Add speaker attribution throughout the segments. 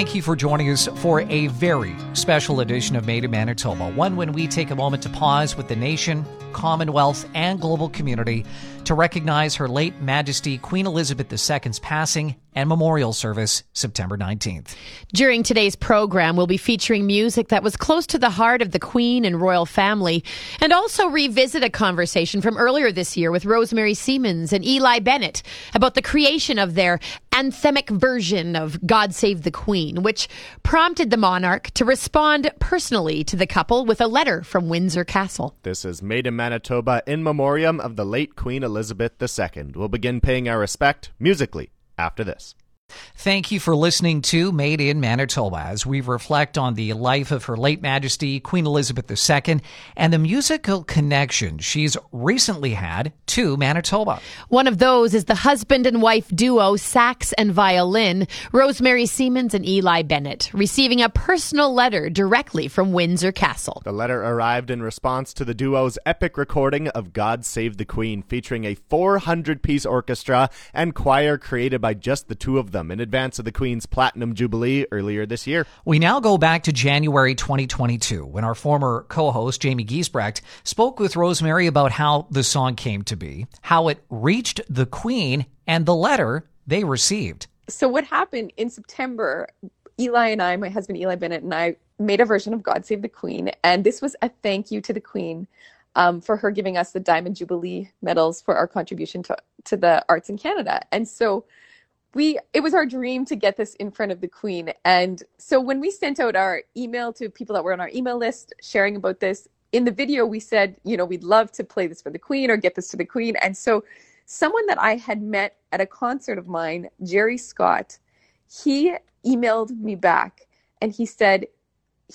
Speaker 1: Thank you for joining us for a very special edition of Made in Manitoba. One when we take a moment to pause with the nation, Commonwealth, and global community to recognize Her late Majesty Queen Elizabeth II's passing and memorial service September 19th.
Speaker 2: During today's program, we'll be featuring music that was close to the heart of the Queen and royal family, and also revisit a conversation from earlier this year with Rosemary Siemens and Eli Bennett about the creation of their anthemic version of God Save the Queen, which prompted the monarch to respond personally to the couple with a letter from Windsor Castle.
Speaker 3: This is Made in Manitoba in memoriam of the late Queen Elizabeth II. We'll begin paying our respect musically after this.
Speaker 1: Thank you for listening to Made in Manitoba as we reflect on the life of Her late Majesty Queen Elizabeth II and the musical connection she's recently had to Manitoba.
Speaker 2: One of those is the husband and wife duo, sax and violin, Rosemary Siemens and Eli Bennett, receiving a personal letter directly from Windsor Castle.
Speaker 3: The letter arrived in response to the duo's epic recording of God Save the Queen, featuring a 400 piece orchestra and choir created by just the two of them them in advance of the Queen's Platinum Jubilee earlier this year.
Speaker 1: We now go back to January 2022 when our former co host, Jamie Giesbrecht, spoke with Rosemary about how the song came to be, how it reached the Queen, and the letter they received.
Speaker 4: So, what happened in September, Eli and I, my husband Eli Bennett, and I made a version of God Save the Queen. And this was a thank you to the Queen. Um, for her giving us the Diamond Jubilee medals for our contribution to, to the arts in Canada. And so we it was our dream to get this in front of the queen. And so when we sent out our email to people that were on our email list sharing about this in the video we said you know we'd love to play this for the queen or get this to the queen. And so someone that i had met at a concert of mine jerry scott he emailed me back and he said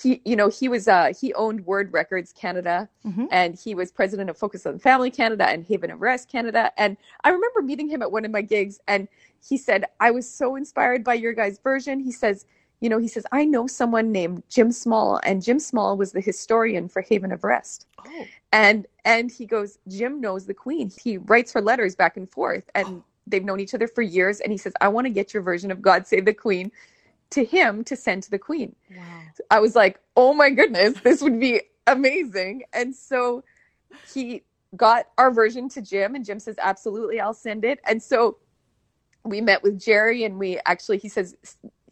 Speaker 4: he you know he was uh he owned word records canada mm-hmm. and he was president of focus on family canada and haven of rest canada. And i remember meeting him at one of my gigs and he said, I was so inspired by your guys' version. He says, you know, he says, I know someone named Jim Small, and Jim Small was the historian for Haven of Rest. Oh. And and he goes, Jim knows the Queen. He writes her letters back and forth, and oh. they've known each other for years. And he says, I want to get your version of God Save the Queen to him to send to the Queen. Wow. I was like, oh my goodness, this would be amazing. And so he got our version to Jim, and Jim says, absolutely, I'll send it. And so we met with Jerry and we actually, he says,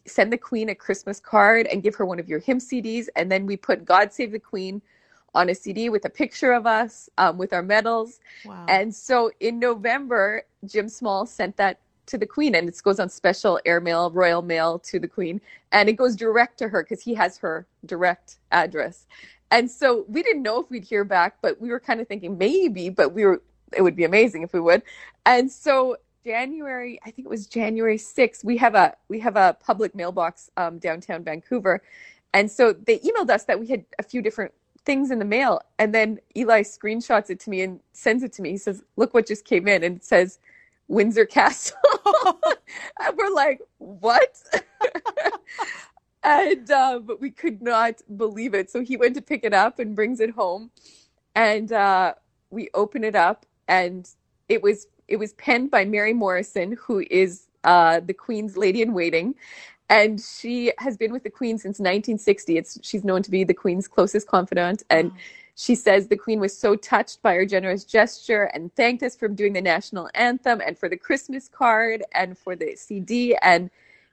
Speaker 4: send the Queen a Christmas card and give her one of your hymn CDs. And then we put God Save the Queen on a CD with a picture of us um, with our medals. Wow. And so in November, Jim Small sent that to the Queen and it goes on special airmail, royal mail to the Queen. And it goes direct to her because he has her direct address. And so we didn't know if we'd hear back, but we were kind of thinking maybe, but we were, it would be amazing if we would. And so January, I think it was January 6th, we have a we have a public mailbox um, downtown Vancouver, and so they emailed us that we had a few different things in the mail, and then Eli screenshots it to me and sends it to me. He says, "Look what just came in," and it says Windsor Castle. and we're like, "What?" and uh, but we could not believe it. So he went to pick it up and brings it home, and uh, we open it up, and it was it was penned by Mary Morrison, who is uh, the Queen's lady in waiting. And she has been with the Queen since 1960. It's, she's known to be the Queen's closest confidant. And she says the Queen was so touched by her generous gesture and thanked us for doing the national anthem and for the Christmas card and for the CD. And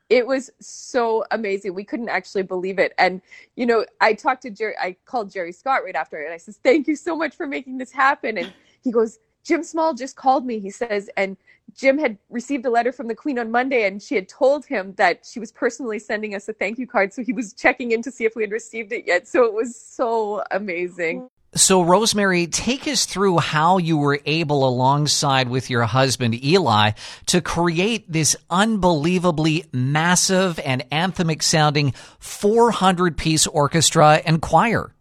Speaker 4: it was so amazing. We couldn't actually believe it. And, you know, I talked to Jerry, I called Jerry Scott right after it, and I says, Thank you so much for making this happen. And he goes, Jim Small just called me, he says, and Jim had received a letter from the Queen on Monday and she had told him that she was personally sending us a thank you card. So he was checking in to see if we had received it yet. So it was so amazing.
Speaker 1: So, Rosemary, take us through how you were able, alongside with your husband Eli, to create this unbelievably massive and anthemic sounding 400 piece orchestra and choir.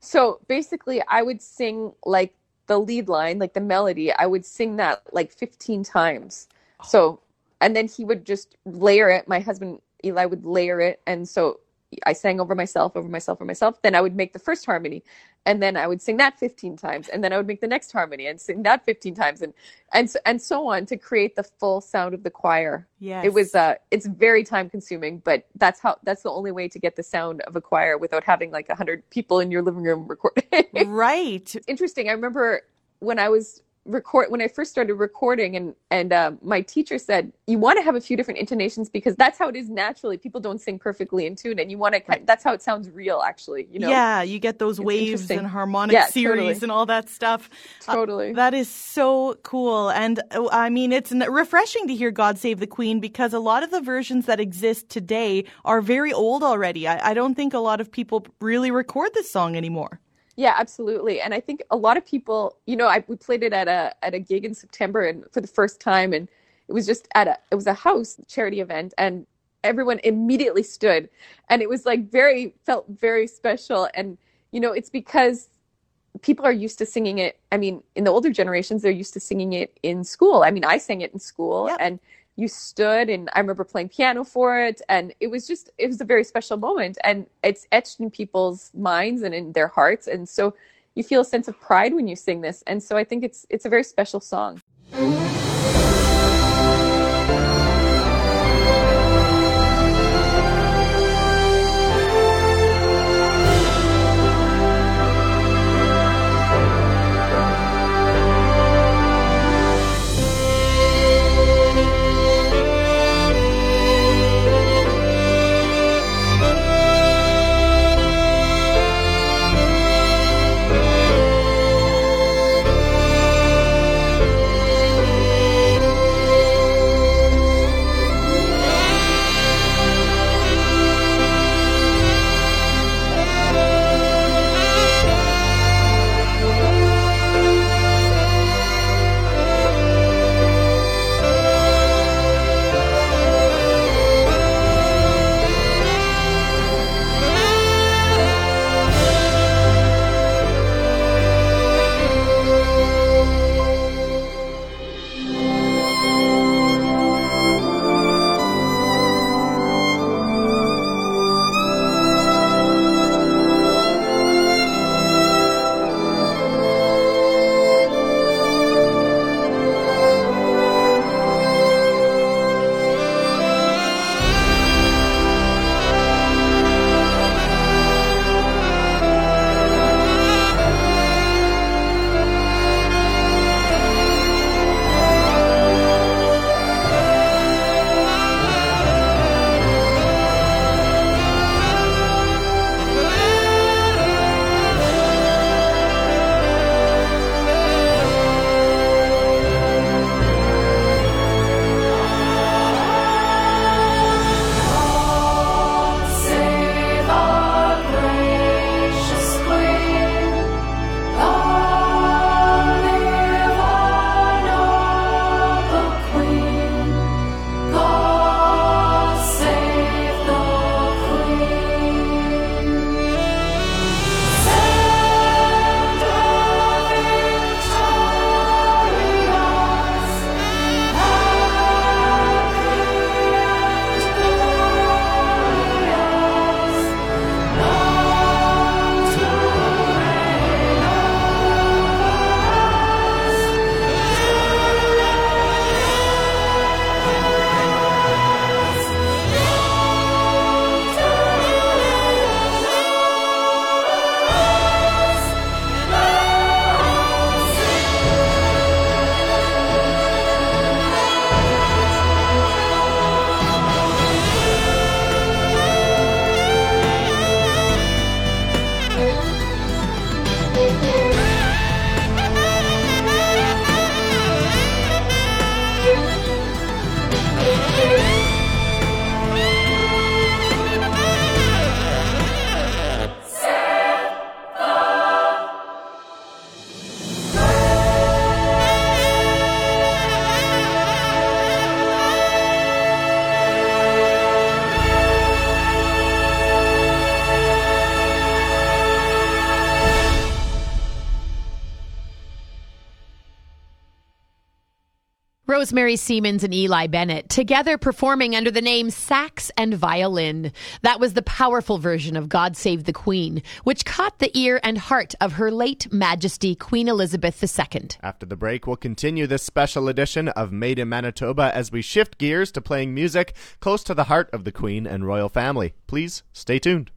Speaker 4: So, basically, I would sing like the lead line, like the melody, I would sing that like 15 times. Oh. So, and then he would just layer it. My husband Eli would layer it. And so I sang over myself, over myself, over myself. Then I would make the first harmony, and then I would sing that 15 times, and then I would make the next harmony and sing that 15 times, and and so, and so on to create the full sound of the choir.
Speaker 5: Yeah,
Speaker 4: It was uh, it's very time consuming, but that's how that's the only way to get the sound of a choir without having like a hundred people in your living room recording.
Speaker 5: right.
Speaker 4: Interesting. I remember when I was record when I first started recording, and and um, my teacher said you want to have a few different intonations because that's how it is naturally. People don't sing perfectly in tune, and you want to. That's how it sounds real, actually. You know.
Speaker 5: Yeah, you get those it's waves and harmonic
Speaker 4: yeah,
Speaker 5: series
Speaker 4: totally.
Speaker 5: and all that stuff.
Speaker 4: Totally.
Speaker 5: Uh, that is so cool, and uh, I mean it's refreshing to hear "God Save the Queen" because a lot of the versions that exist today are very old already. I, I don't think a lot of people really record this song anymore.
Speaker 4: Yeah, absolutely. And I think a lot of people, you know, I we played it at a at a gig in September and for the first time and it was just at a it was a house charity event and everyone immediately stood and it was like very felt very special and you know, it's because people are used to singing it. I mean, in the older generations they're used to singing it in school. I mean, I sang it in school
Speaker 5: Yep.
Speaker 4: and you stood and I remember playing piano for it and it was just it was a very special moment and it's etched in people's minds and in their hearts and so you feel a sense of pride when you sing this and so I think it's it's a very special song.
Speaker 2: Rosemary Siemens and Eli Bennett, together performing under the name Sax and Violin. That was the powerful version of God Save the Queen, which caught the ear and heart of Her late Majesty Queen Elizabeth II.
Speaker 3: After the break, we'll continue this special edition of Made in Manitoba as we shift gears to playing music close to the heart of the Queen and royal family. Please stay tuned.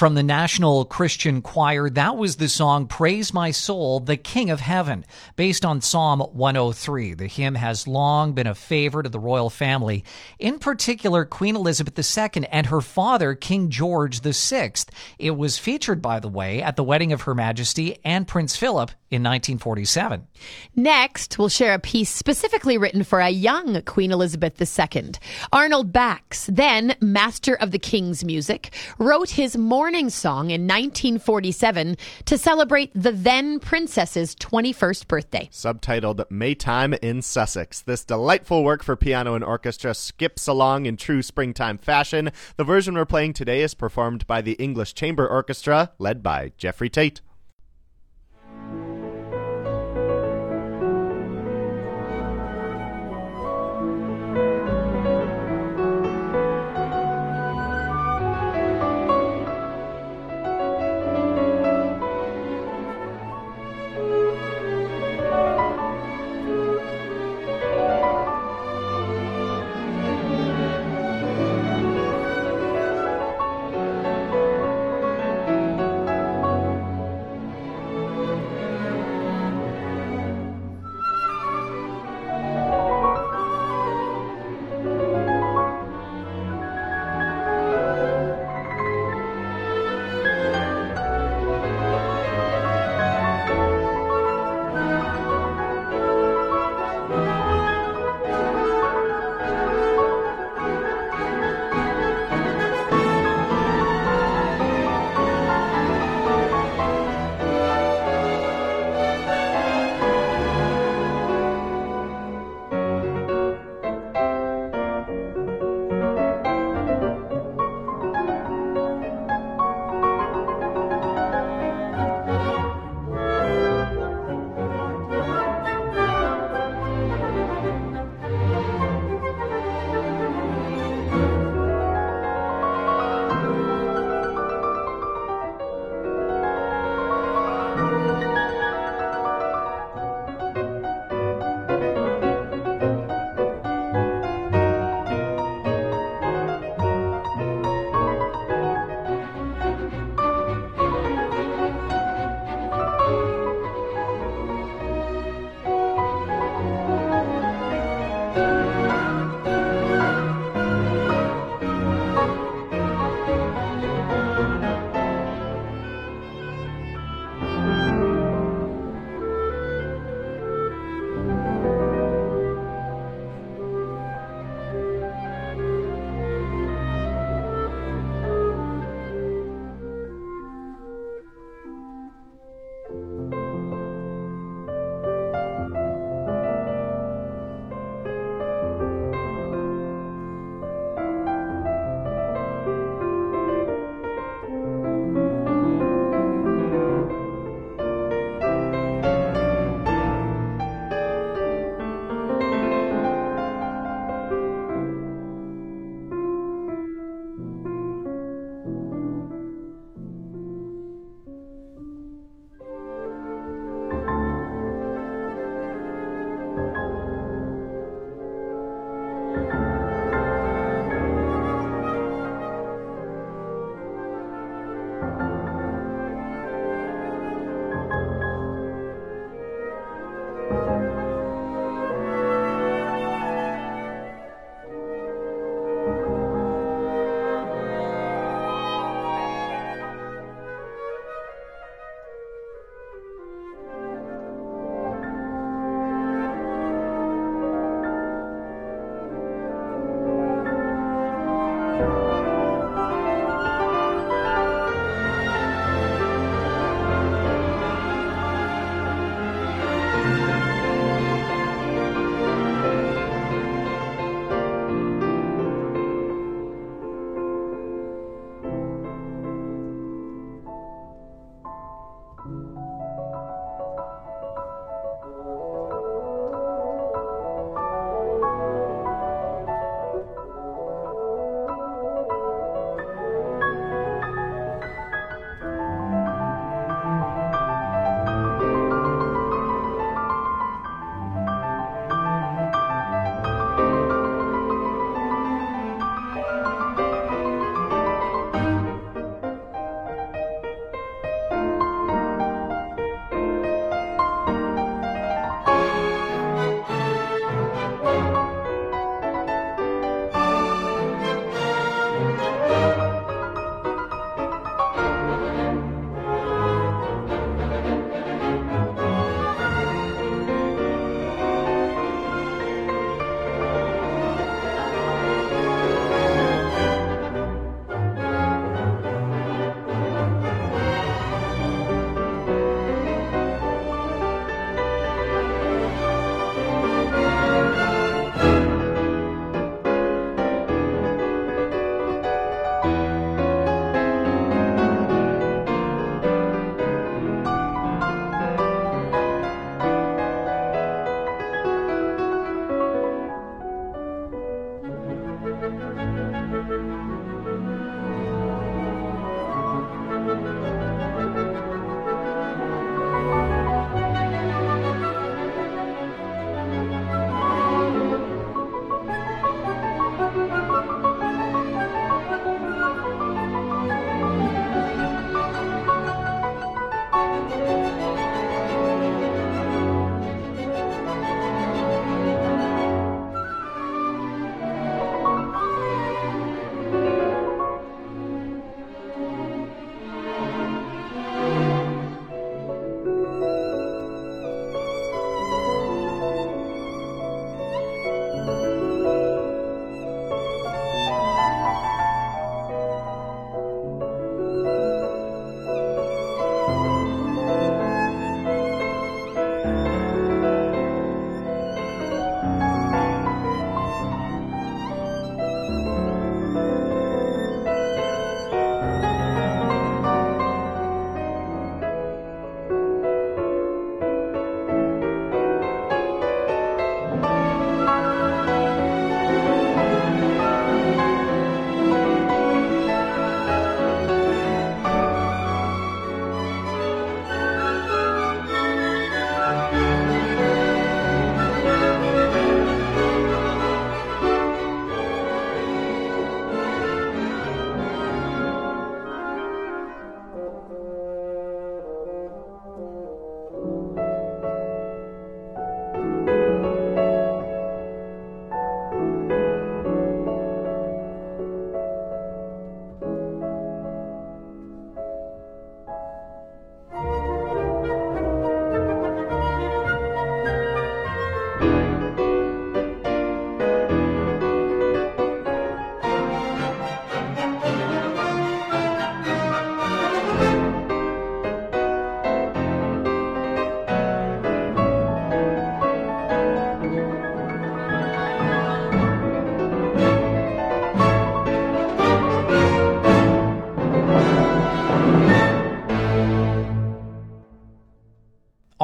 Speaker 1: From the National Christian Choir. That was the song Praise My Soul, the King of Heaven, based on Psalm 103. The hymn has long been a favorite of the royal family, in particular Queen Elizabeth II and her father, King George VI. It was featured, by the way, at the wedding of Her Majesty and Prince Philip in 1947.
Speaker 2: Next, we'll share a piece specifically written for a young Queen Elizabeth II. Arnold Bax, then Master of the King's Music, wrote his morning song in 1947 to celebrate the then princess's 21st birthday.
Speaker 3: Subtitled Maytime in Sussex. This delightful work for piano and orchestra skips along in true springtime fashion. The version we're playing today is performed by the English Chamber Orchestra, led by Jeffrey Tate.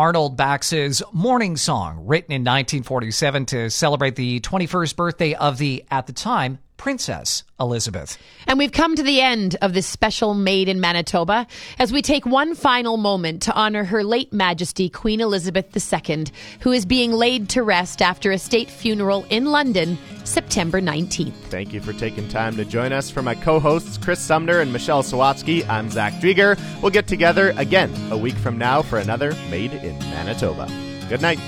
Speaker 1: Arnold Bax's Morning Song, written in 1947 to celebrate the 21st birthday of the, at the time, Princess Elizabeth.
Speaker 2: And we've come to the end of this special Made in Manitoba as we take one final moment to honor Her late Majesty Queen Elizabeth II, who is being laid to rest after a state funeral in London September 19th.
Speaker 3: Thank you for taking time to join us. For my co hosts, Chris Sumner and Michelle Sawatsky, I'm Zach Drieger. We'll get together again a week from now for another Made in Manitoba. Good night.